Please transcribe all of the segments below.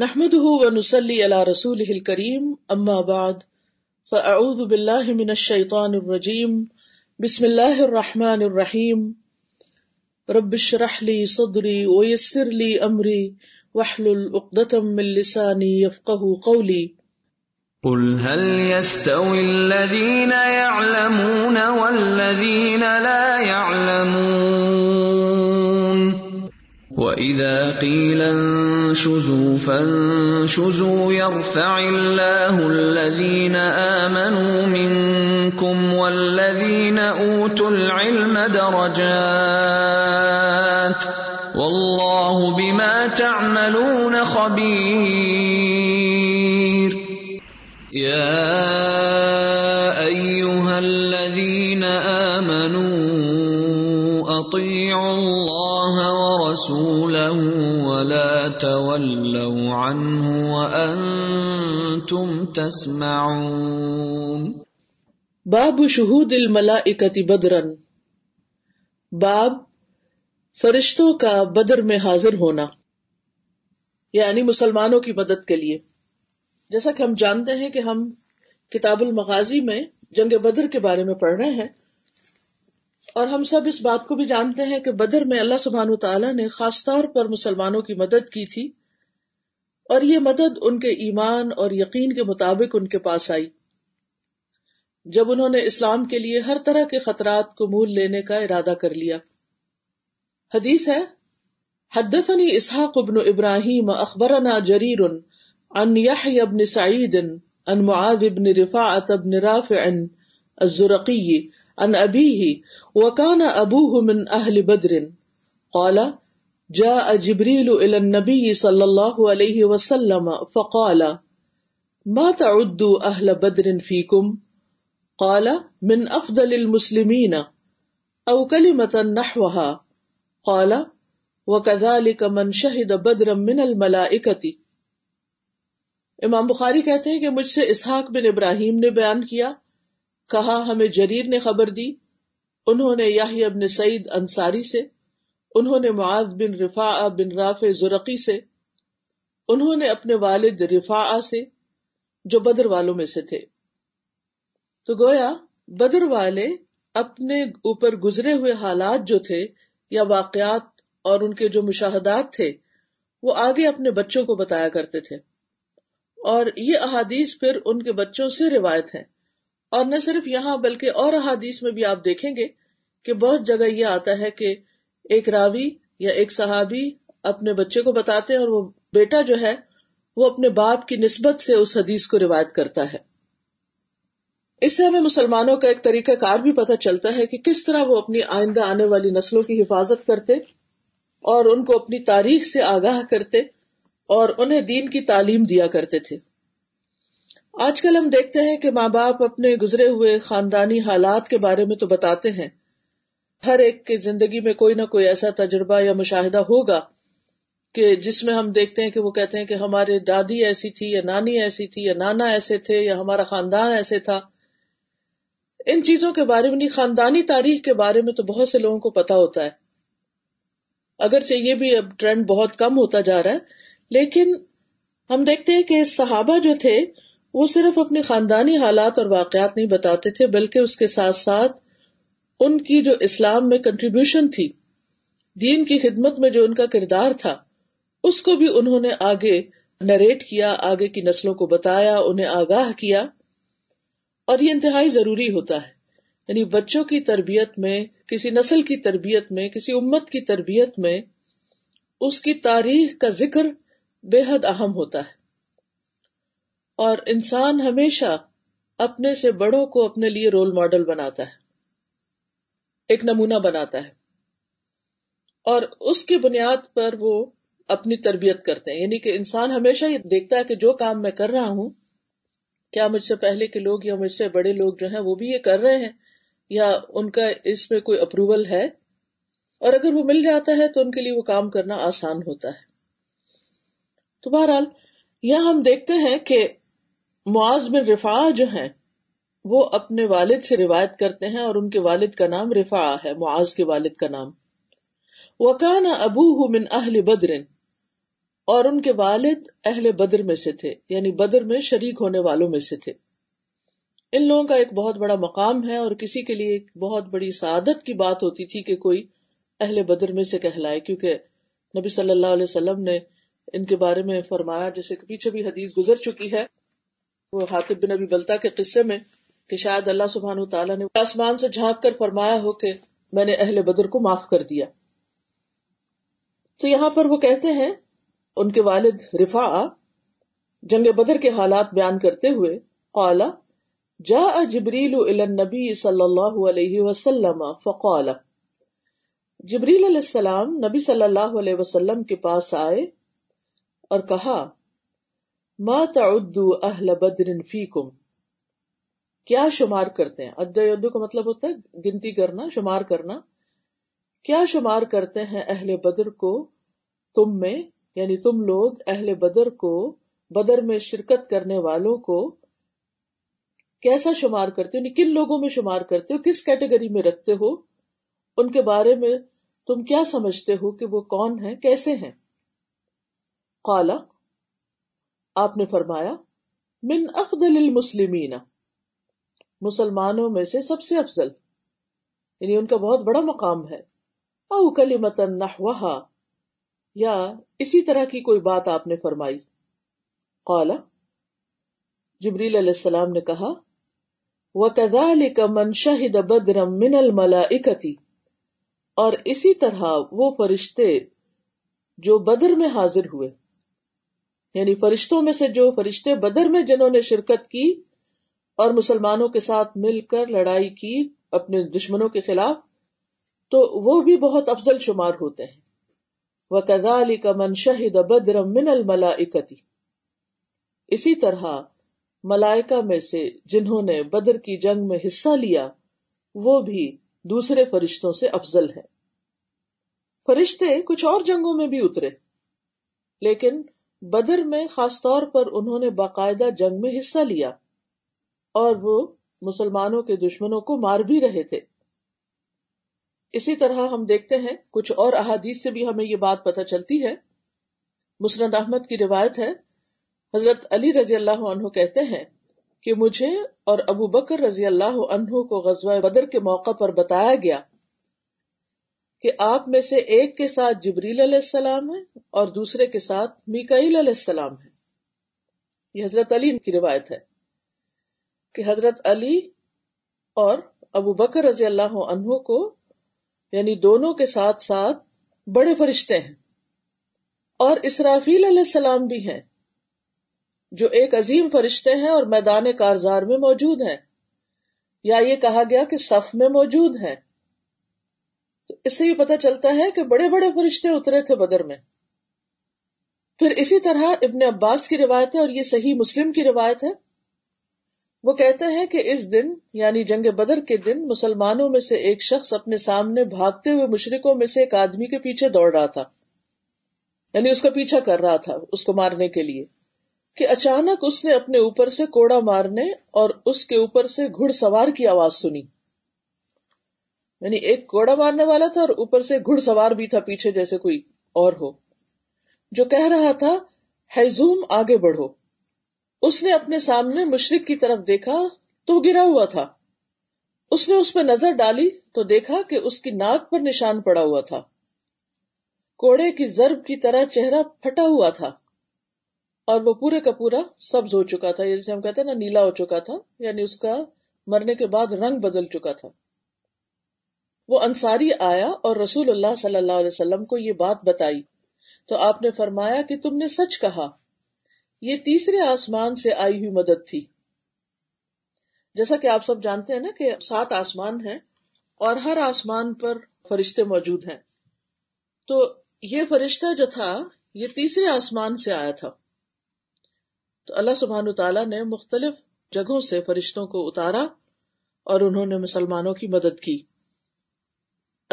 نحمده ونسلي على رسوله الكريم، أما بعد، فأعوذ بالله من الشيطان الرجيم، بسم الله الرحمن الرحيم. رب اشرح لي صدري ويسر لي أمري، واحلل عقدة من لساني يفقه قولي. قل هل يستوي الذين يعلمون والذين لا يعلمون؟ وإذا قيل انشزوا فانشزوا يرفع الله الذين آمنوا منكم والذين أوتوا العلم درجات والله بما تعملون خبير. ولا تولوا عنه وأنتم تسمعون. باب شہود الملائکت بدرن. باب فرشتوں کا بدر میں حاضر ہونا یعنی مسلمانوں کی مدد کے لیے۔ جیسا کہ ہم جانتے ہیں کہ ہم کتاب المغازی میں جنگ بدر کے بارے میں پڑھ رہے ہیں اور ہم سب اس بات کو بھی جانتے ہیں کہ بدر میں اللہ سبحان تعالیٰ نے خاص طور پر مسلمانوں کی مدد کی تھی اور یہ مدد ان کے ایمان اور یقین کے مطابق ان کے پاس آئی۔ جب انہوں نے اسلام کے لیے ہر طرح کے خطرات کو مول لینے کا ارادہ کر لیا۔ حدیث ہے حدثني اسحاق ابن ابراہیم اخبرنا جریر عن يحيى بن سعيد عن معاذ بن رفاعة بن رافع الزرقي ان عن أبيه وكان أبوه من أهل بدر۔ قال، جاء جبريل إلى النبي صلى الله عليه وسلم فقال، ما تعد أهل بدر فيكم قال، من أفضل المسلمين أو كلمة نحوها قال وكذلك من شهد بدرا من الملائكة امام بخاری کہتے ہیں کہ مجھ سے اسحاق بن ابراہیم نے بیان کیا کہا، ہمیں جریر نے خبر دی۔ انہوں نے یاہی ابن سعید انصاری سے، انہوں نے معاذ بن رفا بن راف زرقی سے، انہوں نے اپنے والد رفا سے، جو بدر والوں میں سے تھے۔ تو گویا، بدر والے اپنے اوپر گزرے ہوئے حالات جو تھے، یا واقعات اور ان کے جو مشاہدات تھے، وہ آگے اپنے بچوں کو بتایا کرتے تھے۔ اور یہ احادیث پھر ان کے بچوں سے روایت ہے اور نہ صرف یہاں بلکہ اور احادیث میں بھی آپ دیکھیں گے کہ بہت جگہ یہ آتا ہے کہ ایک راوی یا ایک صحابی اپنے بچے کو بتاتے ہیں اور وہ بیٹا جو ہے وہ اپنے باپ کی نسبت سے اس حدیث کو روایت کرتا ہے۔ اس سے ہمیں مسلمانوں کا ایک طریقہ کار بھی پتہ چلتا ہے کہ کس طرح وہ اپنی آئندہ آنے والی نسلوں کی حفاظت کرتے اور ان کو اپنی تاریخ سے آگاہ کرتے اور انہیں دین کی تعلیم دیا کرتے تھے۔ آج کل ہم دیکھتے ہیں کہ ماں باپ اپنے گزرے ہوئے خاندانی حالات کے بارے میں تو بتاتے ہیں۔ ہر ایک کی زندگی میں کوئی نہ کوئی ایسا تجربہ یا مشاہدہ ہوگا کہ جس میں ہم دیکھتے ہیں کہ وہ کہتے ہیں کہ ہمارے دادی ایسی تھی یا نانی ایسی تھی یا نانا ایسے تھے یا ہمارا خاندان ایسے تھا۔ ان چیزوں کے بارے میں خاندانی تاریخ کے بارے میں تو بہت سے لوگوں کو پتا ہوتا ہے۔ اگرچہ یہ بھی اب ٹرینڈ بہت کم ہوتا جا رہا ہے، لیکن ہم دیکھتے ہیں کہ صحابہ جو تھے وہ صرف اپنے خاندانی حالات اور واقعات نہیں بتاتے تھے، بلکہ اس کے ساتھ ساتھ ان کی جو اسلام میں کنٹریبیوشن تھی، دین کی خدمت میں جو ان کا کردار تھا، اس کو بھی انہوں نے آگے نریٹ کیا، آگے کی نسلوں کو بتایا، انہیں آگاہ کیا۔ اور یہ انتہائی ضروری ہوتا ہے۔ یعنی بچوں کی تربیت میں، کسی نسل کی تربیت میں، کسی امت کی تربیت میں، اس کی تاریخ کا ذکر بے حد اہم ہوتا ہے۔ اور انسان ہمیشہ اپنے سے بڑوں کو اپنے لیے رول ماڈل بناتا ہے، ایک نمونہ بناتا ہے۔ اور اس کی بنیاد پر وہ اپنی تربیت کرتے ہیں یعنی کہ انسان ہمیشہ یہ دیکھتا ہے کہ جو کام میں کر رہا ہوں، کیا مجھ سے پہلے کے لوگ یا مجھ سے بڑے لوگ جو ہیں وہ بھی یہ کر رہے ہیں، یا ان کا اس میں کوئی اپروول ہے؟ اور اگر وہ مل جاتا ہے تو ان کے لیے وہ کام کرنا آسان ہوتا ہے۔ تو بہرحال، یہاں ہم دیکھتے ہیں کہ معاذ بن رفا جو ہیں، وہ اپنے والد سے روایت کرتے ہیں اور ان کے والد کا نام رفا ہے، معاذ کے والد کا نام۔ وکان ابو من اہل بدر، اور ان کے والد اہل بدر میں سے تھے یعنی بدر میں شریک ہونے والوں میں سے تھے۔ ان لوگوں کا ایک بہت بڑا مقام ہے اور کسی کے لیے ایک بہت بڑی سعادت کی بات ہوتی تھی کہ کوئی اہل بدر میں سے کہلائے، کیونکہ نبی صلی اللہ علیہ وسلم نے ان کے بارے میں فرمایا، جیسے کہ پیچھے بھی حدیث گزر چکی ہے۔ وہ حاطب بن نبی بلتا کے قصے میں کہ شاید اللہ سبحان تعالیٰ نے آسمان سے جھانک کر فرمایا ہو کہ میں نے اہل بدر کو معاف کر دیا۔ تو یہاں پر وہ کہتے ہیں، ان کے والد رفا جنگ بدر کے حالات بیان کرتے ہوئے قالا جا جبریل نبی صلی اللہ علیہ وسلم فقال۔ جبریل علیہ السلام نبی صلی اللہ علیہ وسلم کے پاس آئے اور کہا ما تعدو اہل بدر فیکم کیا شمار کرتے ہیں؟ ادو کا مطلب ہوتا ہے گنتی کرنا، شمار کرنا۔ کیا شمار کرتے ہیں اہل بدر کو تم میں؟ یعنی تم لوگ اہل بدر کو، بدر میں شرکت کرنے والوں کو کیسا شمار کرتے ہو؟ یعنی کن لوگوں میں شمار کرتے ہو؟ کس کیٹیگری میں رکھتے ہو؟ ان کے بارے میں تم کیا سمجھتے ہو کہ وہ کون ہیں؟ کیسے ہیں؟ قالا آپ نے فرمایا، من افضل المسلمین۔ مسلمانوں میں سے سب سے افضل۔ یعنی ان کا بہت بڑا مقام ہے۔ او کلمتن نحوہا۔ یا اسی طرح کی کوئی بات آپ نے فرمائی۔ قالا جبریل علیہ السلام نے کہا، وَكَذَلِكَ مَنْ شَهِدَ بَدْرًا مِنَ الْمَلَائِكَةِ۔ اور اسی طرح وہ فرشتے جو بدر میں حاضر ہوئے۔ یعنی فرشتوں میں سے جو فرشتے بدر میں جنہوں نے شرکت کی اور مسلمانوں کے ساتھ مل کر لڑائی کی اپنے دشمنوں کے خلاف، تو وہ بھی بہت افضل شمار ہوتے ہیں۔ وَكَذَلِكَ مَنْ شَهِدَ بَدْرًا مِنَ الْمَلَائِكَةِ۔ اسی طرح ملائکہ میں سے جنہوں نے بدر کی جنگ میں حصہ لیا، وہ بھی دوسرے فرشتوں سے افضل ہے فرشتے کچھ اور جنگوں میں بھی اترے، لیکن بدر میں خاص طور پر انہوں نے باقاعدہ جنگ میں حصہ لیا اور وہ مسلمانوں کے دشمنوں کو مار بھی رہے تھے۔ اسی طرح ہم دیکھتے ہیں، کچھ اور احادیث سے بھی ہمیں یہ بات پتہ چلتی ہے۔ مسند احمد کی روایت ہے، حضرت علی رضی اللہ عنہ کہتے ہیں کہ مجھے اور ابو بکر رضی اللہ عنہ کو غزوہ بدر کے موقع پر بتایا گیا کہ آپ میں سے ایک کے ساتھ جبریل علیہ السلام ہے اور دوسرے کے ساتھ میکائیل علیہ السلام ہے۔ یہ حضرت علی کی روایت ہے کہ حضرت علی اور ابو بکر رضی اللہ عنہ کو یعنی دونوں کے ساتھ ساتھ بڑے فرشتے ہیں اور اسرافیل علیہ السلام بھی ہیں جو ایک عظیم فرشتے ہیں اور میدان کارزار میں موجود ہیں۔ یا یہ کہا گیا کہ صف میں موجود ہیں۔ اس سے یہ پتا چلتا ہے کہ بڑے بڑے فرشتے اترے تھے بدر میں۔ پھر اسی طرح ابن عباس کی روایت ہے اور یہ صحیح مسلم کی روایت ہے۔ وہ کہتے ہیں کہ اس دن یعنی جنگ بدر کے دن، مسلمانوں میں سے ایک شخص اپنے سامنے بھاگتے ہوئے مشرقوں میں سے ایک آدمی کے پیچھے دوڑ رہا تھا۔ یعنی اس کا پیچھا کر رہا تھا، اس کو مارنے کے لیے۔ کہ اچانک اس نے اپنے اوپر سے کوڑا مارنے اور اس کے اوپر سے گھڑ سوار کی آواز سنی۔ یعنی ایک کوڑا مارنے والا تھا اور اوپر سے گھڑ سوار بھی تھا پیچھے جیسے کوئی اور ہو۔ جو کہہ رہا تھا، ہیزوم، آگے بڑھو۔ اس نے اپنے سامنے مشرق کی طرف دیکھا تو گرا ہوا تھا۔ اس نے اس پہ نظر ڈالی تو دیکھا کہ اس کی ناک پر نشان پڑا ہوا تھا۔ کوڑے کی ضرب کی طرح چہرہ پھٹا ہوا تھا۔ اور وہ پورے کا پورا سبز ہو چکا تھا۔ جیسے ہم کہتے ہیں نا، نیلا ہو چکا تھا یعنی اس کا مرنے کے بعد رنگ بدل چکا تھا۔ وہ انصاری آیا اور رسول اللہ صلی اللہ علیہ وسلم کو یہ بات بتائی۔ تو آپ نے فرمایا کہ تم نے سچ کہا۔ یہ تیسرے آسمان سے آئی ہوئی مدد تھی۔ جیسا کہ آپ سب جانتے ہیں نا کہ سات آسمان ہیں اور ہر آسمان پر فرشتے موجود ہیں۔ تو یہ فرشتہ جو تھا، یہ تیسرے آسمان سے آیا تھا۔ تو اللہ سبحان تعالیٰ نے مختلف جگہوں سے فرشتوں کو اتارا اور انہوں نے مسلمانوں کی مدد کی۔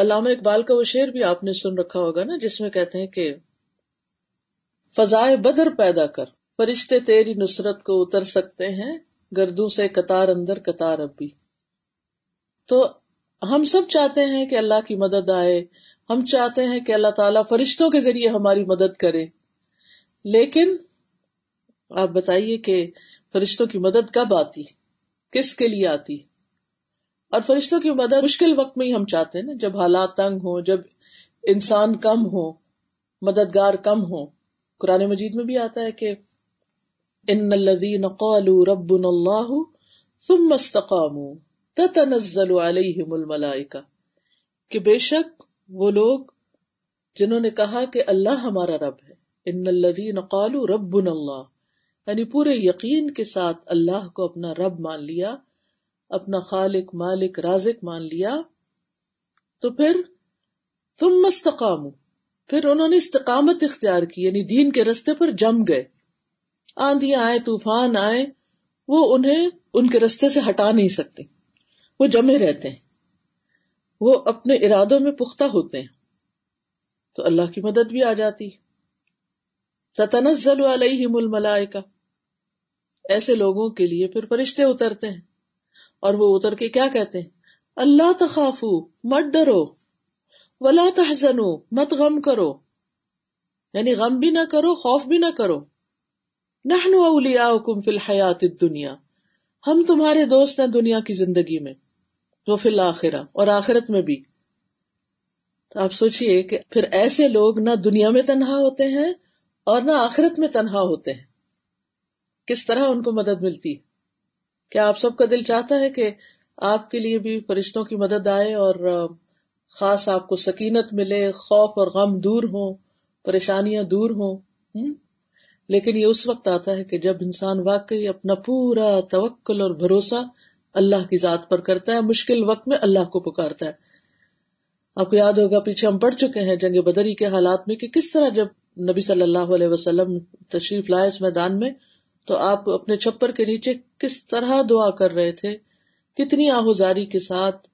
علامہ اقبال کا وہ شعر بھی آپ نے سن رکھا ہوگا نا، جس میں کہتے ہیں کہ، فضائے بدر پیدا کر، فرشتے تیری نصرت کو اتر سکتے ہیں، گردوں سے قطار اندر قطار اب بھی تو ہم سب چاہتے ہیں کہ اللہ کی مدد آئے، ہم چاہتے ہیں کہ اللہ تعالیٰ فرشتوں کے ذریعے ہماری مدد کرے۔ لیکن آپ بتائیے کہ فرشتوں کی مدد کب آتی؟ کس کے لیے آتی؟ اور فرشتوں کی مدد مشکل وقت میں ہی ہم چاہتے ہیں نا۔ جب حالات تنگ ہوں، جب انسان کم ہو مددگار کم ہو قرآن مجید میں بھی آتا ہے کہ ان الذين قالوا ربنا الله ثم استقاموا تتنزل عليهم الملائكه کہ بے شک وہ لوگ جنہوں نے کہا کہ اللہ ہمارا رب ہے۔ ان الذين قالوا ربنا الله یعنی پورے یقین کے ساتھ اللہ کو اپنا رب مان لیا۔ اپنا خالق، مالک، رازق مان لیا، تو پھر تم مستقام پھر انہوں نے استقامت اختیار کی یعنی دین کے رستے پر جم گئے۔ آندیاں آئے طوفان آئے وہ انہیں ان کے رستے سے ہٹا نہیں سکتے۔ وہ جمے رہتے ہیں۔ وہ اپنے ارادوں میں پختہ ہوتے ہیں۔ تو اللہ کی مدد بھی آ جاتی۔ ستنزل علیہم الملائکہ۔ ایسے لوگوں کے لیے پھر فرشتے اترتے ہیں۔ اور وہ اتر کے کیا کہتے ہیں؟ اللہ تخافو، مت ڈرو۔ ولا تحزنو، مت غم کرو۔ یعنی غم بھی نہ کرو، خوف بھی نہ کرو۔ نحن اولیاؤکم فی الحیات الدنیا۔ ہم تمہارے دوست ہیں دنیا کی زندگی میں، وہ فی الآخرہ اور آخرت میں بھی۔ تو آپ سوچئے کہ پھر ایسے لوگ نہ دنیا میں تنہا ہوتے ہیں اور نہ آخرت میں تنہا ہوتے ہیں۔ کس طرح ان کو مدد ملتی کیا آپ سب کا دل چاہتا ہے کہ آپ کے لیے بھی فرشتوں کی مدد آئے اور خاص آپ کو سکینت ملے، خوف اور غم دور ہوں، پریشانیاں دور ہوں لیکن یہ اس وقت آتا ہے کہ جب انسان واقعی اپنا پورا توکل اور بھروسہ اللہ کی ذات پر کرتا ہے، مشکل وقت میں اللہ کو پکارتا ہے۔ آپ کو یاد ہوگا، پیچھے ہم پڑھ چکے ہیں جنگ بدری کے حالات میں کہ کس طرح جب نبی صلی اللہ علیہ وسلم تشریف لائے اس میدان میں تو آپ اپنے چھپر کے نیچے کس طرح دعا کر رہے تھے؟ کتنی آہوزاری کے ساتھ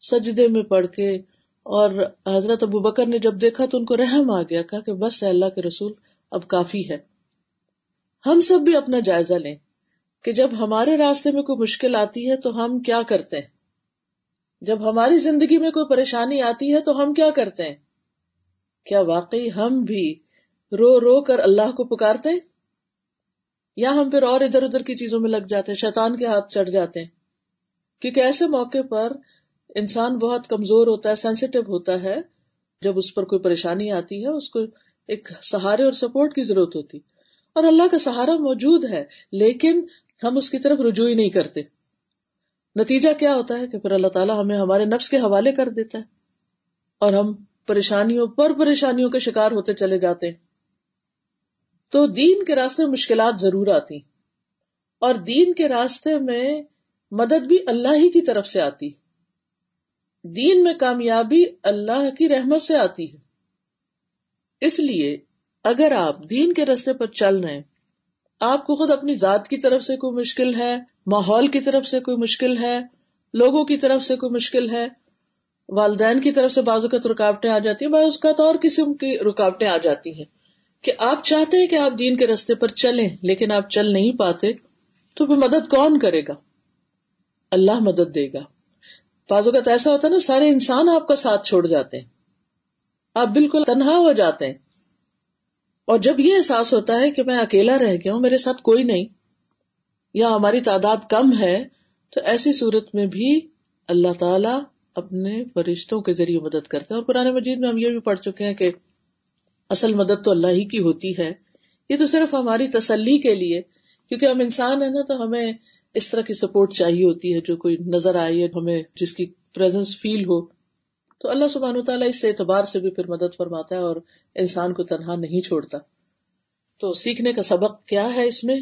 سجدے میں پڑھ کے اور حضرت ابو بکر نے جب دیکھا تو ان کو رحم آ گیا، کہا کہ بس اللہ کے رسول، اب کافی ہے۔ ہم سب بھی اپنا جائزہ لیں کہ جب ہمارے راستے میں کوئی مشکل آتی ہے تو ہم کیا کرتے ہیں؟ جب ہماری زندگی میں کوئی پریشانی آتی ہے تو ہم کیا کرتے ہیں؟ کیا واقعی ہم بھی رو رو کر اللہ کو پکارتے ہیں؟ یا ہم پھر اور ادھر ادھر کی چیزوں میں لگ جاتے ہیں، شیطان کے ہاتھ چڑھ جاتے ہیں۔ کیونکہ ایسے موقع پر انسان بہت کمزور ہوتا ہے سینسیٹیو ہوتا ہے۔ جب اس پر کوئی پریشانی آتی ہے، اس کو ایک سہارے اور سپورٹ کی ضرورت ہوتی۔ اور اللہ کا سہارا موجود ہے، لیکن ہم اس کی طرف رجوع ہی نہیں کرتے۔ نتیجہ کیا ہوتا ہے کہ پھر اللہ تعالیٰ ہمیں ہمارے نفس کے حوالے کر دیتا ہے۔ اور ہم پریشانیوں پر پریشانیوں کے شکار ہوتے چلے جاتے ہیں۔ تو دین کے راستے میں مشکلات ضرور آتی اور دین کے راستے میں مدد بھی اللہ ہی کی طرف سے آتی دین میں کامیابی اللہ کی رحمت سے آتی ہے اس لیے اگر آپ دین کے راستے پر چل رہے ہیں، آپ کو خود اپنی ذات کی طرف سے کوئی مشکل ہے، ماحول کی طرف سے کوئی مشکل ہے، لوگوں کی طرف سے کوئی مشکل ہے، والدین کی طرف سے بعض اوقات رکاوٹیں آ جاتی ہیں، بعض اوقات اور قسم کی رکاوٹیں آ جاتی ہیں۔ کہ آپ چاہتے ہیں کہ آپ دین کے رستے پر چلیں، لیکن آپ چل نہیں پاتے، تو پھر مدد کون کرے گا؟ اللہ مدد دے گا۔ بعض اوقات ایسا ہوتا ہے نا، سارے انسان آپ کا ساتھ چھوڑ جاتے ہیں۔ آپ بالکل تنہا ہو جاتے ہیں۔ اور جب یہ احساس ہوتا ہے کہ میں اکیلا رہ گیا ہوں، میرے ساتھ کوئی نہیں، یا ہماری تعداد کم ہے، تو ایسی صورت میں بھی اللہ تعالی اپنے فرشتوں کے ذریعے مدد کرتے ہیں اور پرانے مجید میں ہم یہ بھی پڑھ چکے ہیں کہ اصل مدد تو اللہ ہی کی ہوتی ہے۔ یہ تو صرف ہماری تسلی کے لیے، کیونکہ ہم انسان ہیں نا، تو ہمیں اس طرح کی سپورٹ چاہیے ہوتی ہے، جو کوئی نظر آئے، ہمیں جس کی پریزنس فیل ہو۔ تو اللہ سبحان و تعالیٰ اس اعتبار سے بھی پھر مدد فرماتا ہے اور انسان کو تنہا نہیں چھوڑتا۔ تو سیکھنے کا سبق کیا ہے اس میں؟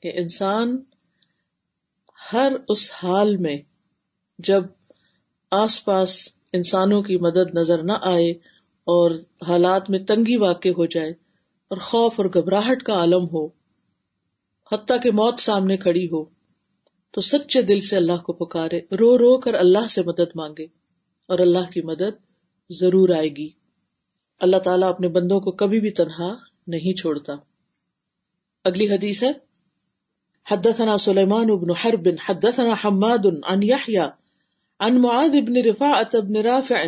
کہ انسان ہر اس حال میں جب آس پاس انسانوں کی مدد نظر نہ آئے اور حالات میں تنگی واقع ہو جائے اور خوف اور گھبراہٹ کا عالم ہو، حتیٰ کہ موت سامنے کھڑی ہو، تو سچے دل سے اللہ کو پکارے، رو رو کر اللہ سے مدد مانگے اور اللہ کی مدد ضرور آئے گی۔ اللہ تعالیٰ اپنے بندوں کو کبھی بھی تنہا نہیں چھوڑتا۔ اگلی حدیث ہے، حدثنا سلیمان بن حرب حدثنا حماد عن يحيى عن معاذ بن رفاعة بن رافع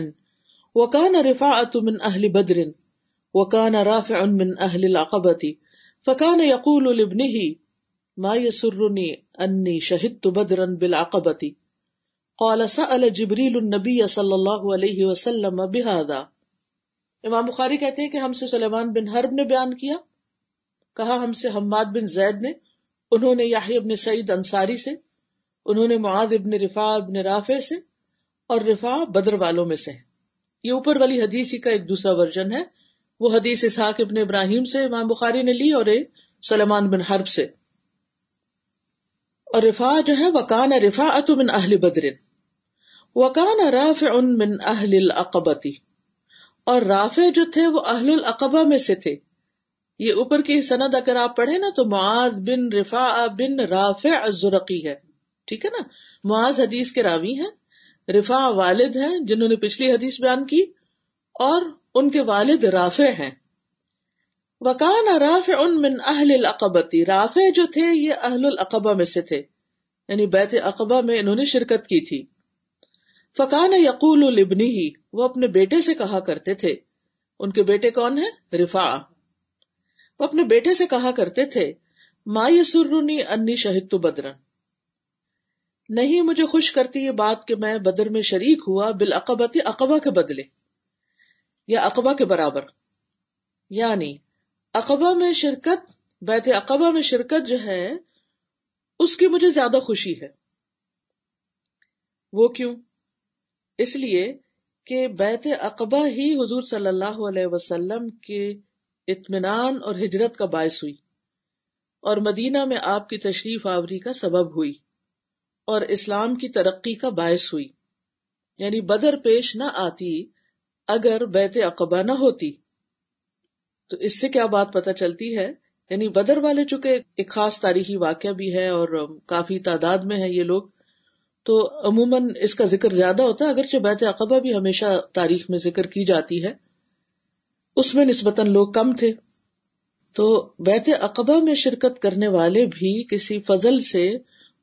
وكان رفاعة من أهل بدر، وكان رافع من أهل العقبة، فكان يقول لابنه، ما يسرني أني شهدت بدرا بالعقبة؟ قال، سأل جبريل النبي صلى الله عليه وسلم بهذا. امام بخاری کہتے ہیں کہ ہم سے سلیمان بن حرب نے بیان کیا، کہا، ہم سے حماد بن زید نے، انہوں نے یاہی ابن سعید انصاری سے، انہوں نے معاذ ابن رفا ابن رافع سے، اور رفا بدر والوں میں سے ہیں. یہ اوپر والی حدیث ہی کا ایک دوسرا ورژن ہے۔ وہ حدیث اسحاق ابن ابراہیم سے امام بخاری نے لی اور سلمان بن حرب سے۔ اور رفا جو ہے، وکان رفا من اہل بدر۔ وکان رافع من اہل العقبتی اور رافع جو تھے، وہ اہل العقبہ میں سے تھے۔ یہ اوپر کی سند اگر آپ پڑھے نا، تو معاذ بن رفا بن رافع الزرقی ہے۔ ٹھیک ہے نا؟ معاذ حدیث کے راوی ہیں۔ رفا والد ہیں جنہوں نے پچھلی حدیث بیان کی اور ان کے والد رافع ہیں۔ وکان رافع ان من اہل العقبتی رافع جو تھے یہ اہل العقبہ میں سے تھے یعنی بیت عقبہ میں انہوں نے شرکت کی تھی۔ فکان یقول البنی ہی وہ اپنے بیٹے سے کہا کرتے تھے، ان کے بیٹے کون ہیں؟ رفا وہ اپنے بیٹے سے کہا کرتے تھے، ما یسرنی انی شہد تو بدرن نہیں مجھے خوش کرتی یہ بات کہ میں بدر میں شریک ہوا بالعقبتی اقبا کے بدلے، یا اقبا کے برابر۔ یعنی اقبا میں شرکت، بیت اقبا میں شرکت جو ہے، اس کی مجھے زیادہ خوشی ہے۔ وہ کیوں؟ اس لیے کہ بیت اقبا ہی حضور صلی اللہ علیہ وسلم کے اطمینان اور ہجرت کا باعث ہوئی اور مدینہ میں آپ کی تشریف آوری کا سبب ہوئی۔ اور اسلام کی ترقی کا باعث ہوئی۔ یعنی بدر پیش نہ آتی، اگر بیت اقبا نہ ہوتی۔ تو اس سے کیا بات پتہ چلتی ہے؟ یعنی بدر والے چونکہ ایک خاص تاریخی واقعہ بھی ہے اور کافی تعداد میں ہے یہ لوگ، تو عموماً اس کا ذکر زیادہ ہوتا ہے، اگرچہ بیت اقبا بھی ہمیشہ تاریخ میں ذکر کی جاتی ہے۔ اس میں نسبتاً لوگ کم تھے۔ تو بیت اقبا میں شرکت کرنے والے بھی کسی فضل سے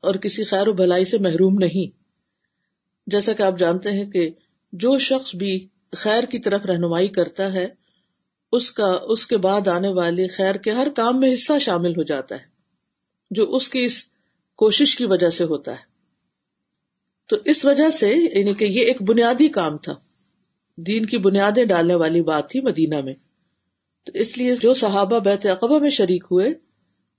اور کسی خیر و بھلائی سے محروم نہیں۔ جیسا کہ آپ جانتے ہیں کہ جو شخص بھی خیر کی طرف رہنمائی کرتا ہے، اس کا، اس کے بعد آنے والے خیر کے ہر کام میں حصہ شامل ہو جاتا ہے، جو اس کی اس کوشش کی وجہ سے ہوتا ہے۔ تو اس وجہ سے یعنی کہ یہ ایک بنیادی کام تھا۔ دین کی بنیادیں ڈالنے والی بات تھی مدینہ میں۔ تو اس لیے جو صحابہ بیت اقبا میں شریک ہوئے،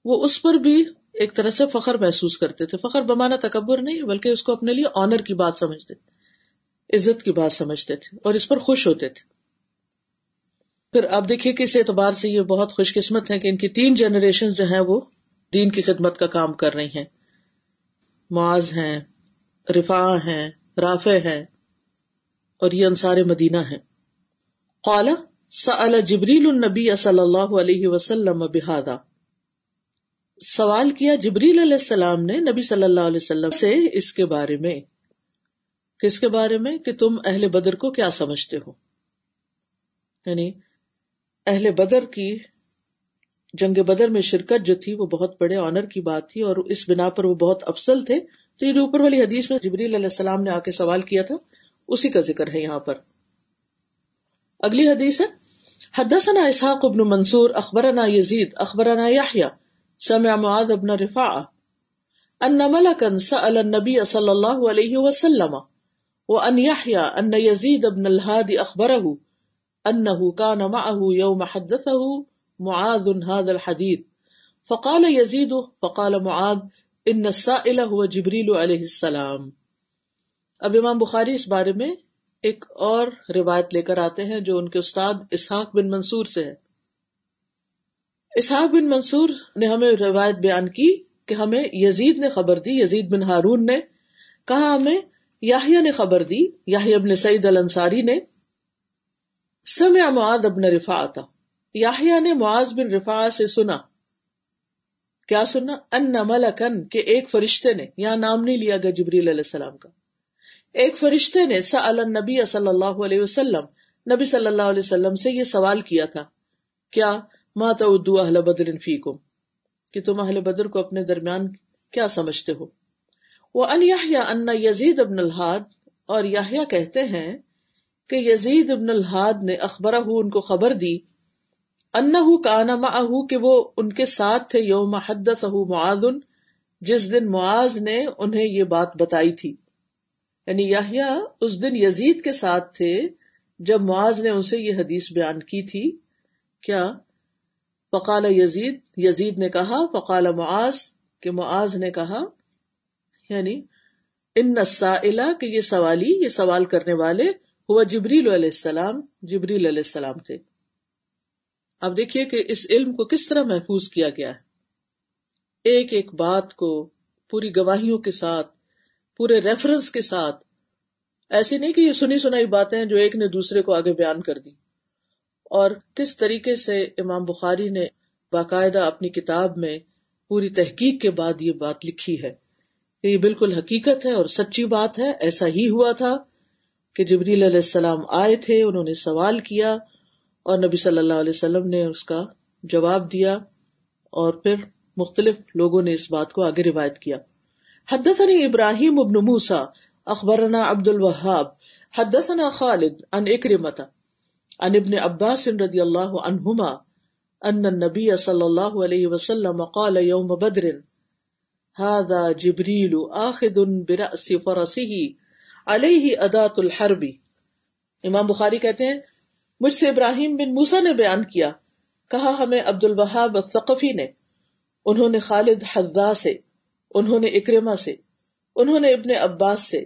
وہ اس پر بھی ایک طرح سے فخر محسوس کرتے تھے۔ فخر بمانا تکبر نہیں، بلکہ اس کو اپنے لیے آنر کی بات سمجھتے تھے، عزت کی بات سمجھتے تھے اور اس پر خوش ہوتے تھے۔ پھر آپ دیکھیے کہ اس اعتبار سے یہ بہت خوش قسمت ہے کہ ان کی تین جنریشن جو ہیں وہ دین کی خدمت کا کام کر رہی ہیں۔ معاذ ہیں رفا ہیں، رافع ہے اور یہ انصار مدینہ ہے قال سأل جبریل النبی صلی اللہ علیہ وسلم بحادہ سوال کیا، جبریل علیہ السلام نے نبی صلی اللہ علیہ وسلم سے اس کے بارے میں، کس کے بارے میں؟ کہ تم اہل بدر کو کیا سمجھتے ہو؟ یعنی اہل بدر کی، جنگ بدر میں شرکت جو تھی، وہ بہت بڑے آنر کی بات تھی اور اس بنا پر وہ بہت افسل تھے۔ تو یہ اوپر والی حدیث میں جبریل علیہ السلام نے آ کے سوال کیا تھا، اسی کا ذکر ہے یہاں پر۔ اگلی حدیث ہے، حدثنا اسحاق ابن منصور، اخبرنا یزید، اخبرنا یحییٰ سمع معاذ بن رفاعة أن ملكا سأل النبي صلى الله عليه وسلم وأن يحيى أن يزيد بن الهادي أخبره أنه كان معه يوم حدثه معاذ هذا الحديث. فقال يزيد، فقال معاذ ان السائل هو جبریل علیہ السلام. اب امام بخاری اس بارے میں ایک اور روایت لے کر آتے ہیں جو ان کے استاد اسحاق بن منصور سے ہے۔ اسحاق بن منصور نے ہمیں روایت بیان کی کہ ہمیں یزید نے خبر دی، یزید بن ہارون نے کہا ہمیں یاہیا نے خبر دی یاہی ابن سعید الانصاری نے۔ سمع معاذ ابن رفا تھا یاہیا نے معاذ بن رفا سے سنا۔ کیا سنا؟ ان ملکن، کہ ایک فرشتے نے، یہاں نام نہیں لیا گیا جبریل علیہ السلام کا۔ ایک فرشتے نے سأل النبی صلی اللہ علیہ وسلم، نبی صلی اللہ علیہ وسلم سے یہ سوال کیا تھا، کیا ماتا ادو اہل بدر فیکم، کہ تم اہل بدر کو اپنے درمیان کیا سمجھتے ہو؟ وہ ان ان یزید ابن الحاد، اور یاہیا کہتے ہیں کہ یزید ابن الحاد نے اخبرہ ان کو خبر دی ان کانا معہ کہ وہ ان کے ساتھ تھے، یوم حدث معاذ، جس دن معاذ نے انہیں یہ بات بتائی تھی۔ یعنی یحییٰ اس دن یزید کے ساتھ تھے، جب معاذ نے ان سے یہ حدیث بیان کی تھی، کیا؟ فقال یزید یزید نے کہا، فقال معاذ، کہ معاذ نے کہا یعنی ان السائلہ کہ یہ سوالی، یہ سوال کرنے والے ہوا جبریل علیہ السلام، جبریل علیہ السلام تھے۔ اب دیکھیے کہ اس علم کو کس طرح محفوظ کیا گیا ہے۔ ایک ایک بات کو پوری گواہیوں کے ساتھ، پورے ریفرنس کے ساتھ ایسی نہیں کہ یہ سنی سنائی باتیں جو ایک نے دوسرے کو آگے بیان کر دی اور کس طریقے سے امام بخاری نے باقاعدہ اپنی کتاب میں پوری تحقیق کے بعد یہ بات لکھی ہے کہ یہ بالکل حقیقت ہے اور سچی بات ہے، ایسا ہی ہوا تھا کہ جبریل علیہ السلام آئے تھے، انہوں نے سوال کیا اور نبی صلی اللہ علیہ وسلم نے اس کا جواب دیا اور پھر مختلف لوگوں نے اس بات کو آگے روایت کیا۔ حدثني ابراہیم ابن موسا اخبرنا عبد الوهاب حدثنا خالد، عن اکرمتا عن ابن عباس رضی اللہ عنہما ان النبی صلی اللہ علیہ وسلم قال يوم بدر، هذا جبریل آخذ برأس فرسه علیہ ادات الحربی امام بخاری کہتے ہیں، مجھ سے ابراہیم بن موسا نے بیان کیا، کہا ہمیں عبد الوہاب الثقفی نے، انہوں نے خالد حضا سے، انہوں نے اکرما سے، انہوں نے ابن عباس سے،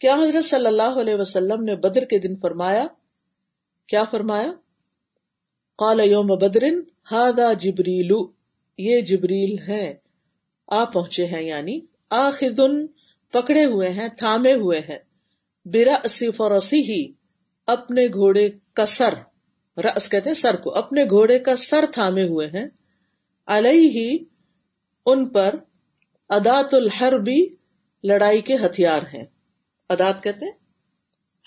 کیا حضرت صلی اللہ علیہ وسلم نے بدر کے دن فرمایا کیا فرمایا؟ قال یوم بدرن ہادا جبریل. یہ جبریل ہے آ پہنچے ہیں یعنی آخذن، پکڑے ہوئے ہیں، تھامے ہوئے ہیں۔ برا فروسی ہی اپنے گھوڑے کا سر۔ رس کہتے ہیں سر کو، اپنے گھوڑے کا سر تھامے ہوئے ہیں۔ علیہ ہی ان پر ادات الحر بھی لڑائی کے ہتھیار ہیں۔ ادات کہتے ہیں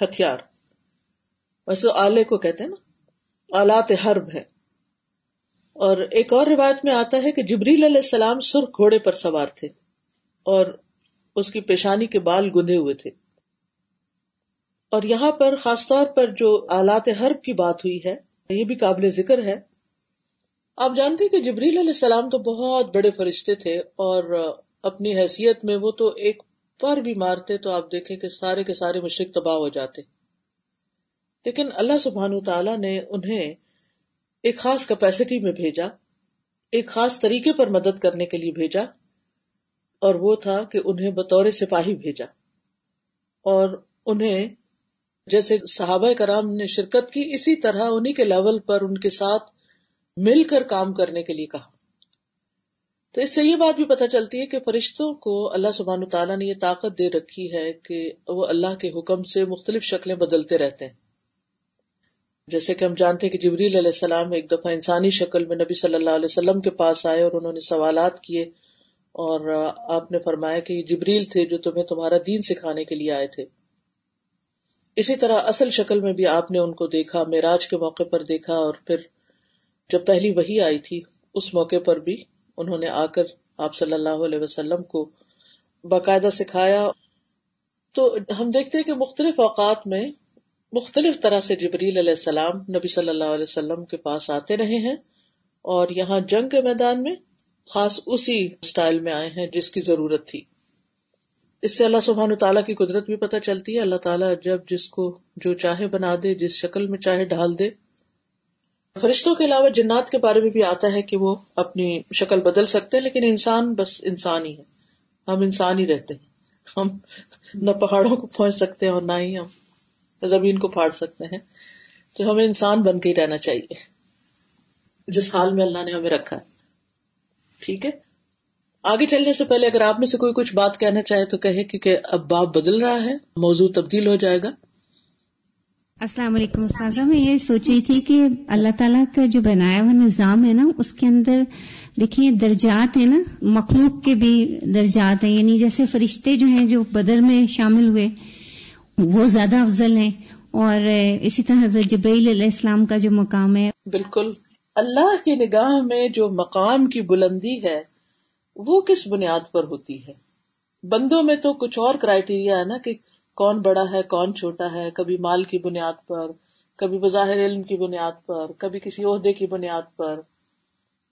ہتھیار۔ ویسے آلے کو کہتے ہیں نا، آلات حرب ہے اور ایک اور روایت میں آتا ہے کہ جبریل علیہ السلام سرخ گھوڑے پر سوار تھے اور اس کی پیشانی کے بال گندے ہوئے تھے۔ اور یہاں پر خاص طور پر جو آلات حرب کی بات ہوئی ہے، یہ بھی قابل ذکر ہے۔ آپ جانتے کہ جبریل علیہ السلام تو بہت بڑے فرشتے تھے اور اپنی حیثیت میں وہ تو ایک پر بھی مارتے تو آپ دیکھیں کہ سارے کے سارے مشرق تباہ ہو جاتے۔ لیکن اللہ سبحان تعالی نے انہیں ایک خاص کیپیسٹی میں بھیجا، ایک خاص طریقے پر مدد کرنے کے لیے بھیجا، اور وہ تھا کہ انہیں بطور سپاہی بھیجا۔ اور انہیں جیسے صحابہ کرام نے شرکت کی، اسی طرح انہیں کے لیول پر ان کے ساتھ مل کر کام کرنے کے لیے کہا۔ تو اس سے یہ بات بھی پتہ چلتی ہے کہ فرشتوں کو اللہ سبحان تعالیٰ نے یہ طاقت دے رکھی ہے کہ وہ اللہ کے حکم سے مختلف شکلیں بدلتے رہتے ہیں۔ جیسے کہ ہم جانتے ہیں کہ جبریل علیہ السلام ایک دفعہ انسانی شکل میں نبی صلی اللہ علیہ وسلم کے پاس آئے اور انہوں نے سوالات کیے اور آپ نے فرمایا کہ یہ جبریل تھے جو تمہیں تمہارا دین سکھانے کے لیے آئے تھے۔ اسی طرح اصل شکل میں بھی آپ نے ان کو دیکھا، معراج کے موقع پر دیکھا اور پھر جب پہلی وہی آئی تھی، اس موقع پر بھی انہوں نے آ کر آپ صلی اللہ علیہ وسلم کو باقاعدہ سکھایا۔ تو ہم دیکھتے ہیں کہ مختلف اوقات میں مختلف طرح سے جبریل علیہ السلام نبی صلی اللہ علیہ وسلم کے پاس آتے رہے ہیں اور یہاں جنگ کے میدان میں خاص اسی اسٹائل میں آئے ہیں جس کی ضرورت تھی۔ اس سے اللہ سبحان تعالیٰ کی قدرت بھی پتہ چلتی ہے۔ اللہ تعالیٰ جب جس کو جو چاہے بنا دے، جس شکل میں چاہے ڈال دے۔ فرشتوں کے علاوہ جنات کے بارے میں بھی آتا ہے کہ وہ اپنی شکل بدل سکتے ہیں، لیکن انسان بس انسان ہی ہے۔ ہم انسان ہی رہتے ہیں۔ ہم نہ پہاڑوں کو پہنچ سکتے ہیں اور نہ ہی ہم۔ زمین کو پھاڑ سکتے ہیں۔ تو ہمیں انسان بن کے ہی رہنا چاہیے۔ جس حال میں اللہ نے ہمیں رکھا ہے۔ ٹھیک ہے؟ آگے چلنے سے پہلے اگر آپ میں سے کوئی کچھ بات کہنا چاہے تو کہے، کیونکہ اب باپ بدل رہا ہے۔ موضوع تبدیل ہو جائے گا۔ السلام علیکم استاذہ، میں یہ سوچ رہی تھی کہ اللہ تعالیٰ کا جو بنایا ہوا نظام ہے نا، اس کے اندر دیکھیے درجات ہیں نا، مخلوق کے بھی درجات ہیں۔ یعنی جیسے فرشتے جو ہیں جو بدر میں شامل ہوئے وہ زیادہ افضل ہیں اور اسی طرح حضرت جبرائیل علیہ السلام کا جو مقام ہے بالکل۔ اللہ کی نگاہ میں جو مقام کی بلندی ہے، وہ کس بنیاد پر ہوتی ہے؟ بندوں میں تو کچھ اور کرائٹیریا ہے نا کہ کون بڑا ہے، کون چھوٹا ہے، کبھی مال کی بنیاد پر، کبھی بظاہر علم کی بنیاد پر، کبھی کسی عہدے کی بنیاد پر،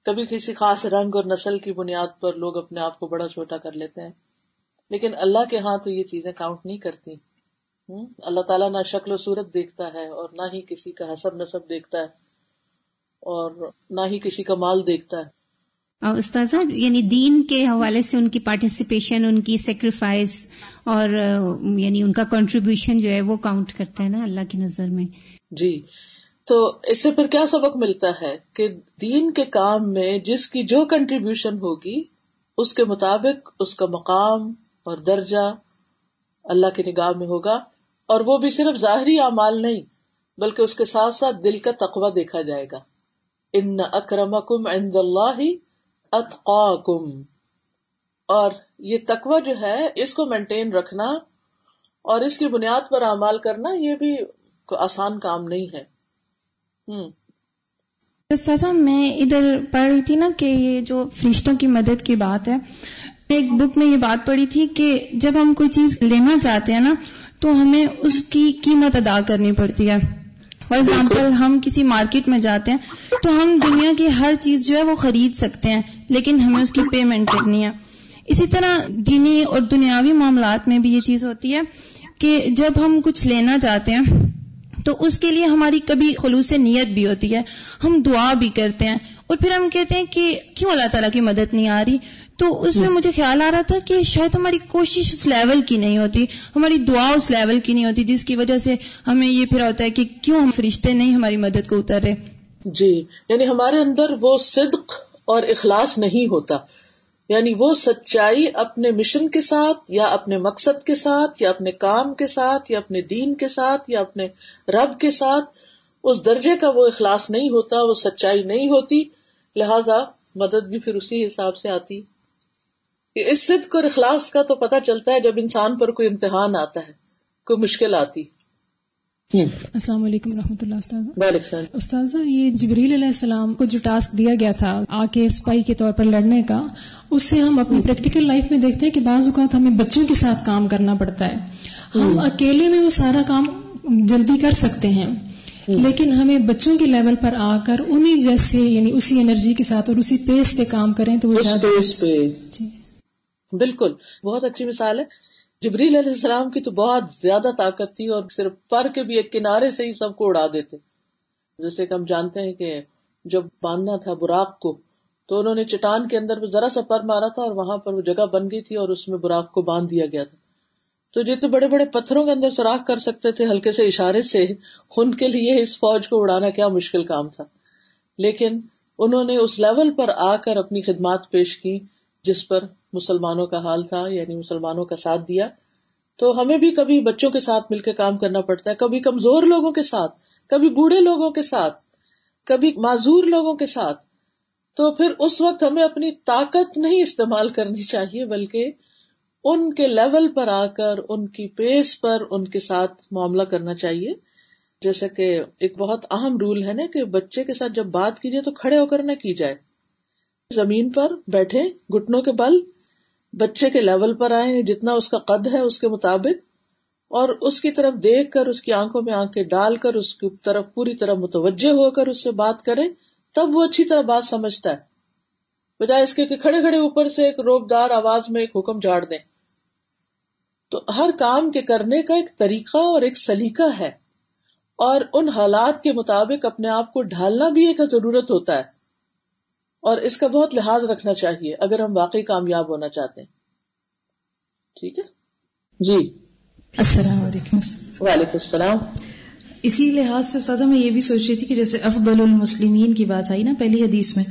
کبھی کسی خاص رنگ اور نسل کی بنیاد پر لوگ اپنے آپ کو بڑا چھوٹا کر لیتے ہیں۔ لیکن اللہ کے ہاں تو یہ چیزیں کاؤنٹ نہیں کرتی۔ اللہ تعالیٰ نہ شکل و صورت دیکھتا ہے اور نہ ہی کسی کا حسب نصب دیکھتا ہے اور نہ ہی کسی کا مال دیکھتا ہے۔ اور استاذہ یعنی دین کے حوالے سے ان کی پارٹیسپیشن ان کی سیکریفائس اور یعنی ان کا کنٹریبیوشن جو ہے وہ کاؤنٹ کرتا ہے نا اللہ کی نظر میں۔ جی تو اس سے پھر کیا سبق ملتا ہے کہ دین کے کام میں جس کی جو کنٹریبیوشن ہوگی اس کے مطابق اس کا مقام اور درجہ اللہ کی نگاہ میں ہوگا۔ اور وہ بھی صرف ظاہری اعمال نہیں، بلکہ اس کے ساتھ ساتھ دل کا تقوی دیکھا جائے گا۔ ان اکرمکم عند اللہ اتقاکم۔ اور یہ تقوی جو ہے، اس کو مینٹین رکھنا اور اس کی بنیاد پر اعمال کرنا، یہ بھی آسان کام نہیں ہے۔ میں ادھر پڑھ رہی تھی نا کہ یہ جو فرشتوں کی مدد کی بات ہے ایک بک میں یہ بات پڑی تھی کہ جب ہم کوئی چیز لینا چاہتے ہیں نا تو ہمیں اس کی قیمت ادا کرنی پڑتی ہے۔ فار ایگزامپل ہم کسی مارکیٹ میں جاتے ہیں تو ہم دنیا کی ہر چیز جو ہے وہ خرید سکتے ہیں لیکن ہمیں اس کی پیمنٹ کرنی ہے۔ اسی طرح دینی اور دنیاوی معاملات میں بھی یہ چیز ہوتی ہے کہ جب ہم کچھ لینا چاہتے ہیں تو اس کے لیے ہماری کبھی خلوص نیت بھی ہوتی ہے۔ ہم دعا بھی کرتے ہیں اور پھر ہم کہتے ہیں کہ کیوں اللہ تعالیٰ کی مدد نہیں آ رہی؟ تو اس میں مجھے خیال آ رہا تھا کہ شاید ہماری کوشش اس لیول کی نہیں ہوتی ہماری دعا اس لیول کی نہیں ہوتی جس کی وجہ سے ہمیں یہ پھر ہوتا ہے کہ کیوں ہم فرشتے نہیں ہماری مدد کو اتر رہے۔ جی یعنی ہمارے اندر وہ صدق اور اخلاص نہیں ہوتا۔ یعنی وہ سچائی اپنے مشن کے ساتھ یا اپنے مقصد کے ساتھ یا اپنے کام کے ساتھ یا اپنے دین کے ساتھ یا اپنے رب کے ساتھ اس درجے کا وہ اخلاص نہیں ہوتا وہ سچائی نہیں ہوتی لہذا مدد بھی پھر اسی حساب سے آتی۔ اس صدق اور اخلاص کا تو پتہ چلتا ہے جب انسان پر کوئی امتحان آتا ہے کوئی مشکل آتی۔ السلام علیکم و رحمۃ اللہ استاذ استاذہ یہ جبریل علیہ السلام کو جو ٹاسک دیا گیا تھا آ کے اسپائی کے طور پر لڑنے کا اس سے ہم اپنی پریکٹیکل لائف میں دیکھتے ہیں کہ بعض اوقات ہمیں بچوں کے ساتھ کام کرنا پڑتا ہے۔ ہم اکیلے میں وہ سارا کام جلدی کر سکتے ہیں۔ لیکن ہمیں بچوں کے لیول پر آ کر انہیں جیسے یعنی اسی انرجی کے ساتھ اور اسی پیس پہ کام کریں تو وہ زیادہ جی۔ بالکل بہت اچھی مثال ہے۔ جبریل علیہ السلام کی تو بہت زیادہ طاقت تھی اور صرف پر کے بھی ایک کنارے سے ہی سب کو اڑا دیتے۔ جیسے کہ ہم جانتے ہیں کہ جب باندھنا تھا براق کو تو انہوں نے چٹان کے اندر ذرا سا پر مارا تھا اور وہاں پر وہ جگہ بن گئی تھی اور اس میں براق کو باندھ دیا گیا تھا۔ تو جتنے بڑے بڑے پتھروں کے اندر سوراخ کر سکتے تھے، ہلکے سے اشارے سے ان کے لیے اس فوج کو اڑانا کیا مشکل کام تھا۔ لیکن انہوں نے اس لیول پر آ کر اپنی خدمات پیش کی، جس پر مسلمانوں کا حال تھا یعنی مسلمانوں کا ساتھ دیا۔ تو ہمیں بھی کبھی بچوں کے ساتھ مل کے کام کرنا پڑتا ہے، کبھی کمزور لوگوں کے ساتھ، کبھی بوڑھے لوگوں کے ساتھ، کبھی معذور لوگوں کے ساتھ۔ تو پھر اس وقت ہمیں اپنی طاقت نہیں استعمال کرنی چاہیے، بلکہ ان کے لیول پر آ کر، ان کی پیس پر ان کے ساتھ معاملہ کرنا چاہیے۔ جیسے کہ ایک بہت اہم رول ہے نا کہ بچے کے ساتھ جب بات کیجیے تو کھڑے ہو کر نہ کی جائے۔ زمین پر بیٹھے گٹنوں کے بل، بچے کے لیول پر آئے جتنا اس کا قد ہے اس کے مطابق، اور اس کی طرف دیکھ کر، اس کی آنکھوں میں آنکھیں ڈال کر، اس کی طرف، پوری طرح متوجہ ہو کر اس سے بات کریں، تب وہ اچھی طرح بات سمجھتا ہے۔ بجائے اس کے کہ کھڑے کھڑے اوپر سے ایک روپ دار آواز میں ایک حکم جاڑ دیں۔ تو ہر کام کے کرنے کا ایک طریقہ اور ایک سلیقہ ہے۔ اور ان حالات کے مطابق اپنے آپ کو ڈھالنا بھی ایک ضرورت ہوتا ہے۔ اور اس کا بہت لحاظ رکھنا چاہیے اگر ہم واقعی کامیاب ہونا چاہتے ہیں۔ ٹھیک ہے؟ جی۔ السلام علیکم۔ وعلیکم السلام۔ اسی لحاظ سے سازا میں یہ بھی سوچ رہی تھی کہ جیسے افضل المسلمین کی بات آئی نا پہلی حدیث میں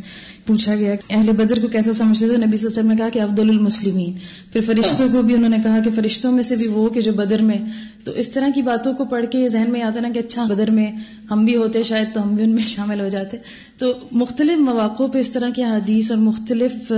پوچھا گیا کہ اہل بدر کو کیسا سمجھتے تھے؟ نبی صلی اللہ علیہ وسلم نے کہا کہ افضل المسلمین۔ پھر فرشتوں کو بھی انہوں نے کہا کہ فرشتوں میں سے بھی وہ کہ جو بدر میں۔ تو اس طرح کی باتوں کو پڑھ کے ذہن میں آتا نا کہ اچھا بدر میں ہم بھی ہوتے شاید تو ہم بھی ان میں شامل ہو جاتے۔ تو مختلف مواقع پہ اس طرح کی حدیث اور مختلف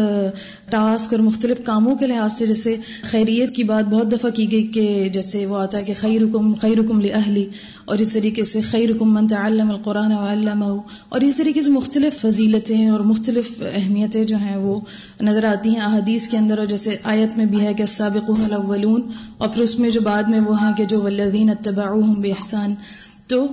ٹاسک اور مختلف کاموں کے لحاظ سے جیسے خیریت کی بات بہت دفعہ کی گئی کہ جیسے وہ آتا ہے کہ خیر حکم خیر حکم لہلی اور اس طریقے سے خیر حکم من تعلم القرآن علامہ اور اس طریقے سے مختلف فضیلتیں اور مختلف اہمیتیں جو ہیں وہ نظر آتی ہیں احادیث کے اندر، اور جیسے آیت میں بھی ہے کہ سابق الاولون، اور پھر اس میں جو بعد میں وہ ہیں کہ جو ولدین اتباعوہم بے احسان تو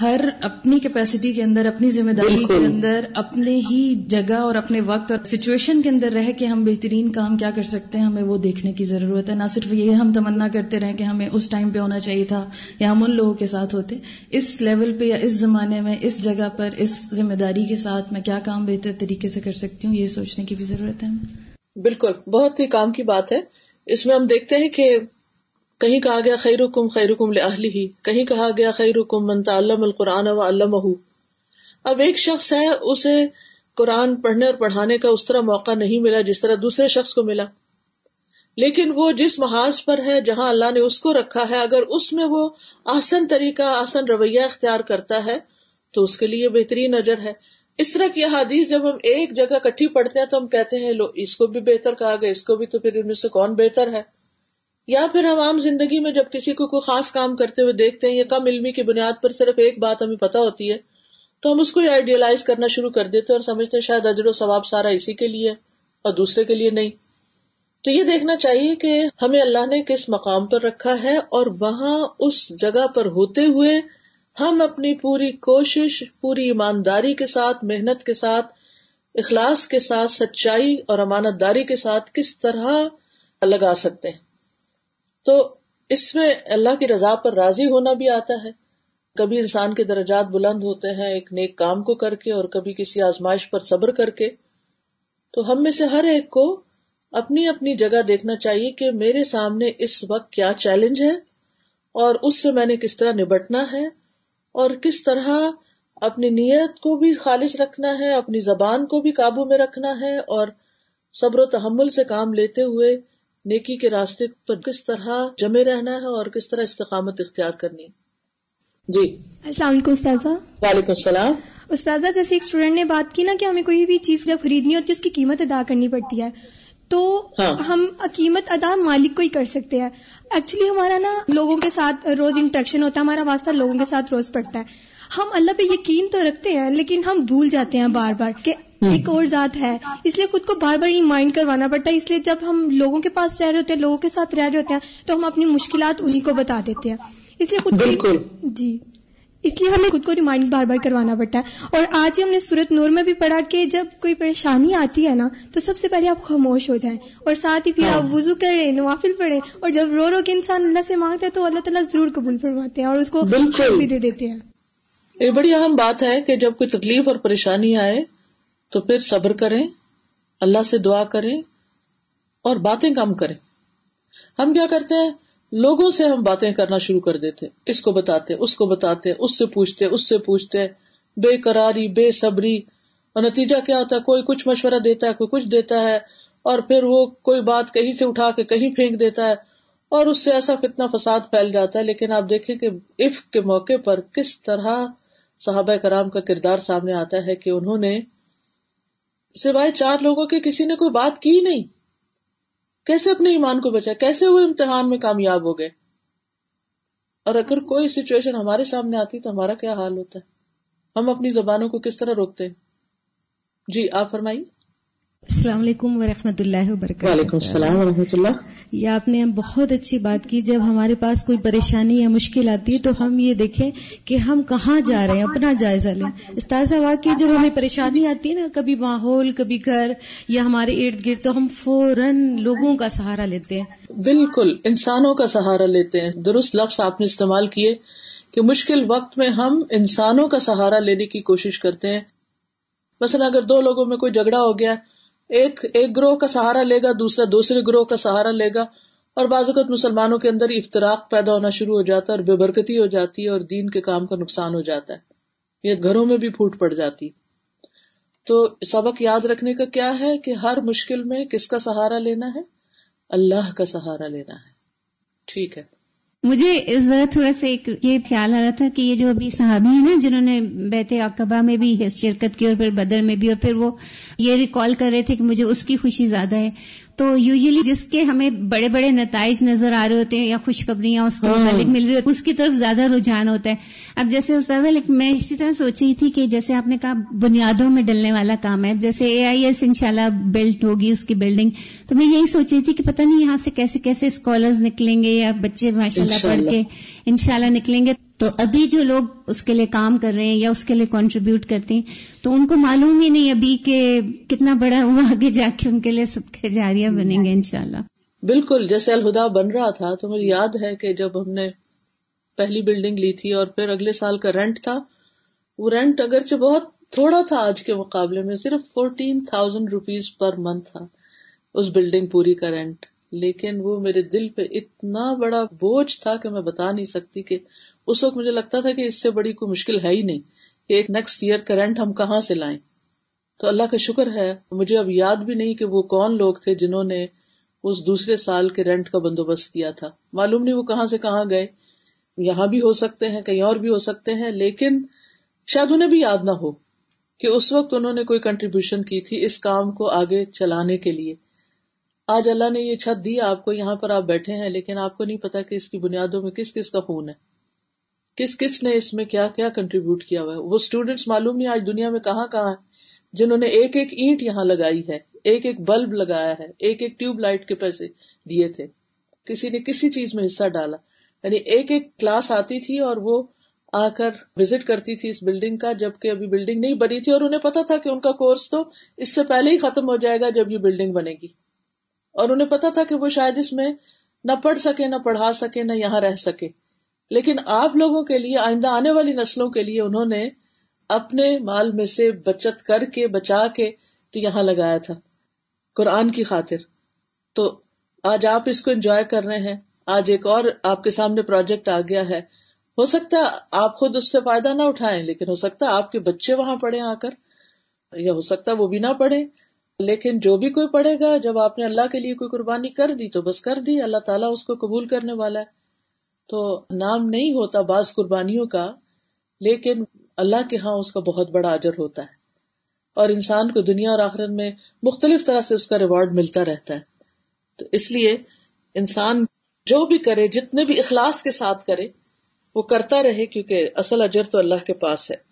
ہر اپنی کیپیسٹی کے اندر اپنی ذمہ داری کے اندر اپنے ہی جگہ اور اپنے وقت اور سچویشن کے اندر رہ کے ہم بہترین کام کیا کر سکتے ہیں ہمیں وہ دیکھنے کی ضرورت ہے۔ نہ صرف یہ ہم تمنا کرتے رہیں کہ ہمیں اس ٹائم پہ ہونا چاہیے تھا یا ہم ان لوگوں کے ساتھ ہوتے۔ اس لیول پہ یا اس زمانے میں اس جگہ پر اس ذمہ داری کے ساتھ میں کیا کام بہتر طریقے سے کر سکتی ہوں یہ سوچنے کی بھی ضرورت ہے۔ بالکل بہت ہی کام کی بات ہے۔ اس میں ہم دیکھتے ہیں کہ کہیں کہا گیا خیر حکم خیر حکم لہلی ہی کہیں کہا گیا خیر حکم منتا علم القرآن و علم اب ایک شخص ہے، اسے قرآن پڑھنے اور پڑھانے کا اس طرح موقع نہیں ملا جس طرح دوسرے شخص کو ملا۔ لیکن وہ جس محاذ پر ہے، جہاں اللہ نے اس کو رکھا ہے، اگر اس میں وہ آسن طریقہ، آسن رویہ اختیار کرتا ہے، تو اس کے لیے بہترین نظر ہے۔ اس طرح کی حادیث جب ہم ایک جگہ کٹھی پڑھتے ہیں تو ہم کہتے ہیں، لو، اس کو بھی بہتر کہا گیا، اس کو بھی تو پھر ان میں سے کون بہتر ہے؟ یا پھر ہم عام زندگی میں جب کسی کو کوئی خاص کام کرتے ہوئے دیکھتے ہیں یا کم علمی کی بنیاد پر صرف ایک بات ہمیں پتا ہوتی ہے، تو ہم اس کو آئیڈیلائز کرنا شروع کر دیتے اور سمجھتے ہیں شاید اجر و ثواب سارا اسی کے لیے اور دوسرے کے لیے نہیں۔ تو یہ دیکھنا چاہیے کہ ہمیں اللہ نے کس مقام پر رکھا ہے اور وہاں اس جگہ پر ہوتے ہوئے ہم اپنی پوری کوشش، پوری ایمانداری کے ساتھ، محنت کے ساتھ، اخلاص کے ساتھ، سچائی اور امانت داری کے ساتھ کس طرح لگا سکتے ہیں۔ تو اس میں اللہ کی رضا پر راضی ہونا بھی آتا ہے۔ کبھی انسان کے درجات بلند ہوتے ہیں، ایک نیک کام کو کر کے اور کبھی کسی آزمائش پر صبر کر کے۔ تو ہم میں سے ہر ایک کو اپنی اپنی جگہ دیکھنا چاہیے کہ میرے سامنے اس وقت کیا چیلنج ہے اور اس سے میں نے کس طرح نبٹنا ہے اور کس طرح اپنی نیت کو بھی خالص رکھنا ہے، اپنی زبان کو بھی قابو میں رکھنا ہے اور صبر و تحمل سے کام لیتے ہوئے نیکی کے راستے پر کس طرح جمے رہنا ہے اور کس طرح استقامت اختیار کرنی ہے؟ جی۔ السلام علیکم استاذہ۔ وعلیکم السلام۔ استاذہ جیسے ایک اسٹوڈینٹ نے بات کی نا کہ ہمیں کوئی بھی چیز جب خریدنی ہوتی ہے اس کی قیمت ادا کرنی پڑتی ہے۔ تو ہاں۔ ہم قیمت ادا مالک کو ہی کر سکتے ہیں۔ ایکچولی ہمارا نا لوگوں کے ساتھ روز انٹریکشن ہوتا ہے ہمارا واسطہ لوگوں کے ساتھ روز پڑتا ہے۔ ہم اللہ پہ یقین تو رکھتے ہیں لیکن ہم بھول جاتے ہیں بار بار کہ ایک اور ذات ہے۔ اس لیے خود کو بار بار ریمائنڈ کروانا پڑتا ہے۔ اس لیے جب ہم لوگوں کے پاس رہ رہے ہوتے ہیں لوگوں کے ساتھ رہ رہے ہوتے ہیں تو ہم اپنی مشکلات انہیں کو بتا دیتے ہیں۔ اس لیے خود جی۔ اس لیے ہمیں خود کو ریمائنڈ بار بار کروانا پڑتا ہے۔ اور آج ہی ہم نے سورت نور میں بھی پڑھا کہ جب کوئی پریشانی آتی ہے نا تو سب سے پہلے آپ خاموش ہو جائیں۔ اور ساتھ ہی پھر آپ وضو کریں نوافل پڑھیں۔ اور جب رو رو کے انسان اللہ سے مانگتا ہے تو اللہ تعالیٰ ضرور قبول فرماتے ہیں اور اس کو بھی دے دیتے ہیں۔ یہ بڑی اہم بات ہے کہ جب کوئی تکلیف اور پریشانی آئے تو پھر صبر کریں، اللہ سے دعا کریں اور باتیں کم کریں۔ ہم کیا کرتے ہیں؟ لوگوں سے ہم باتیں کرنا شروع کر دیتے۔ اس کو بتاتے، اس کو بتاتے، اس سے پوچھتے، اس سے پوچھتے۔ بے قراری، بے صبری۔ اور نتیجہ کیا ہوتا ہے؟ کوئی کچھ مشورہ دیتا ہے، کوئی کچھ دیتا ہے۔ اور پھر وہ کوئی بات کہیں سے اٹھا کے کہیں پھینک دیتا ہے۔ اور اس سے ایسا فتنا فساد پھیل جاتا ہے۔ لیکن آپ دیکھیں کہ عف کے موقع پر کس طرح صحابہ کرام کا کردار سامنے آتا ہے کہ انہوں نے سوائے چار لوگوں کے کسی نے کوئی بات کی نہیں۔ کیسے اپنے ایمان کو بچا کیسے وہ امتحان میں کامیاب ہو گئے؟ اور اگر کوئی سچویشن ہمارے سامنے آتی تو ہمارا کیا حال ہوتا ہے؟ ہم اپنی زبانوں کو کس طرح روکتے ہیں؟ جی آپ فرمائیے۔ السلام علیکم ورحمۃ اللہ وبرکاتہ۔ وعلیکم السلام و اللہ۔ یہ آپ نے بہت اچھی بات کی، جب ہمارے پاس کوئی پریشانی یا مشکل آتی ہے تو ہم یہ دیکھیں کہ ہم کہاں جا رہے ہیں، اپنا جائزہ لیں۔ استاذہ واقعی جب ہمیں پریشانی آتی ہے نا، کبھی ماحول، کبھی گھر یا ہمارے ارد گرد، تو ہم فوراً لوگوں کا سہارا لیتے ہیں۔ بالکل، انسانوں کا سہارا لیتے ہیں۔ درست لفظ آپ نے استعمال کیے کہ مشکل وقت میں ہم انسانوں کا سہارا لینے کی کوشش کرتے ہیں۔ مثلا اگر دو لوگوں میں کوئی جھگڑا ہو گیا ایک ایک گروہ کا سہارا لے گا، دوسرا، دوسرے گروہ کا سہارا لے گا، اور بعض اوقات مسلمانوں کے اندر افطراک پیدا ہونا شروع ہو جاتا ہے اور بے برکتی ہو جاتی ہے اور دین کے کام کا نقصان ہو جاتا ہے۔ یہ گھروں میں بھی پھوٹ پڑ جاتی۔ تو سبق یاد رکھنے کا کیا ہے کہ ہر مشکل میں کس کا سہارا لینا ہے؟ اللہ کا سہارا لینا ہے۔ ٹھیک ہے۔ مجھے ذرا تھوڑا سا ایک یہ خیال آ رہا تھا کہ یہ جو ابھی صحابی ہیں نا، جنہوں نے بیت عقبہ میں بھی شرکت کی اور پھر بدر میں بھی، اور پھر وہ یہ ریکال کر رہے تھے کہ مجھے اس کی خوشی زیادہ ہے۔ تو یوزلی جس کے ہمیں بڑے بڑے نتائج نظر آ رہے ہوتے ہیں یا خوشخبریاں اس کے متعلق مل رہی ہوتی اس کی طرف زیادہ رجحان ہوتا ہے۔ اب جیسے استاد میں اسی طرح سوچ رہی تھی کہ جیسے آپ نے کہا بنیادوں میں ڈلنے والا کام ہے جیسے اے آئی ایس ان شاء اللہ بلٹ ہوگی اس کی بلڈنگ تو میں یہی سوچ رہی تھی کہ پتہ نہیں یہاں سے کیسے کیسے اسکالرز نکلیں گے یا بچے ماشاء اللہ پڑھ کے ان شاء اللہ نکلیں گے۔ تو ابھی جو لوگ اس کے لیے کام کر رہے ہیں یا اس کے لیے کنٹریبیوٹ کرتے ہیں، تو ان کو معلوم ہی نہیں ابھی کہ کتنا بڑا وہ آگے جا کے ان کے لیے سب کے جاریہ بنیں گے انشاءاللہ۔ بالکل، جیسے الہدا بن رہا تھا، تو مجھے یاد ہے کہ جب ہم نے پہلی بلڈنگ لی تھی اور پھر اگلے سال کا رینٹ تھا، وہ رینٹ اگرچہ بہت تھوڑا تھا آج کے مقابلے میں، صرف fourteen thousand rupees per month تھا اس بلڈنگ پوری کا رینٹ لیکن وہ میرے دل پہ اتنا بڑا بوجھ تھا کہ میں بتا نہیں سکتی کہ اس وقت مجھے لگتا تھا کہ اس سے بڑی کوئی مشکل ہے ہی نہیں کہ ایک نیکسٹ ایئر کا رینٹ ہم کہاں سے لائیں۔ تو اللہ کا شکر ہے، مجھے اب یاد بھی نہیں کہ وہ کون لوگ تھے جنہوں نے اس دوسرے سال کے رینٹ کا بندوبست کیا تھا۔ معلوم نہیں وہ کہاں سے کہاں گئے۔ یہاں بھی ہو سکتے ہیں، کہیں اور بھی ہو سکتے ہیں، لیکن شاید انہیں بھی یاد نہ ہو کہ اس وقت انہوں نے کوئی کنٹریبیوشن کی تھی اس کام کو آگے چلانے کے لیے۔ آج اللہ نے یہ چھت دی، آپ کو یہاں پر آپ بیٹھے ہیں، لیکن آپ کو نہیں پتا کہ اس کی بنیادوں میں کس کس کا خون ہے۔ کس کس نے اس میں کیا کیا کنٹریبیوٹ کیا ہوا ہے؟ وہ اسٹوڈینٹس معلوم نہیں آج دنیا میں کہاں کہاں جنہوں نے ایک ایک اینٹ یہاں لگائی ہے، ایک ایک بلب لگایا ہے، ایک ایک ٹیوب لائٹ کے پیسے دیے تھے۔ کسی نے کسی چیز میں حصہ ڈالا۔ یعنی ایک ایک کلاس آتی تھی اور وہ آ کر وزٹ کرتی تھی اس بلڈنگ کا، جبکہ ابھی بلڈنگ نہیں بنی تھی اور انہیں پتا تھا کہ ان کا کورس تو اس سے پہلے ہی ختم ہو جائے گا جب یہ بلڈنگ بنے گی۔ اور انہیں پتا تھا کہ وہ شاید اس میں نہ پڑھ سکے، نہ پڑھا سکے، نہ یہاں رہ سکے۔ لیکن آپ لوگوں کے لیے، آئندہ آنے والی نسلوں کے لیے انہوں نے اپنے مال میں سے بچت کر کے، بچا کے تو یہاں لگایا تھا، قرآن کی خاطر۔ تو آج آپ اس کو انجوائے کر رہے ہیں۔ آج ایک اور آپ کے سامنے پروجیکٹ آ گیا ہے۔ ہو سکتا ہے آپ خود اس سے فائدہ نہ اٹھائیں، لیکن ہو سکتا ہے آپ کے بچے وہاں پڑھے آ کر، یا ہو سکتا ہے وہ بھی نہ پڑھے لیکن جو بھی کوئی پڑھے گا، جب آپ نے اللہ کے لیے کوئی قربانی کر دی تو بس کر دی۔ اللہ تعالیٰ اس کو قبول کرنے والا ہے۔ تو نام نہیں ہوتا بعض قربانیوں کا، لیکن اللہ کے ہاں اس کا بہت بڑا اجر ہوتا ہے۔ اور انسان کو دنیا اور آخرت میں مختلف طرح سے اس کا ریوارڈ ملتا رہتا ہے۔ تو اس لیے انسان جو بھی کرے، جتنے بھی اخلاص کے ساتھ کرے، وہ کرتا رہے، کیونکہ اصل اجر تو اللہ کے پاس ہے۔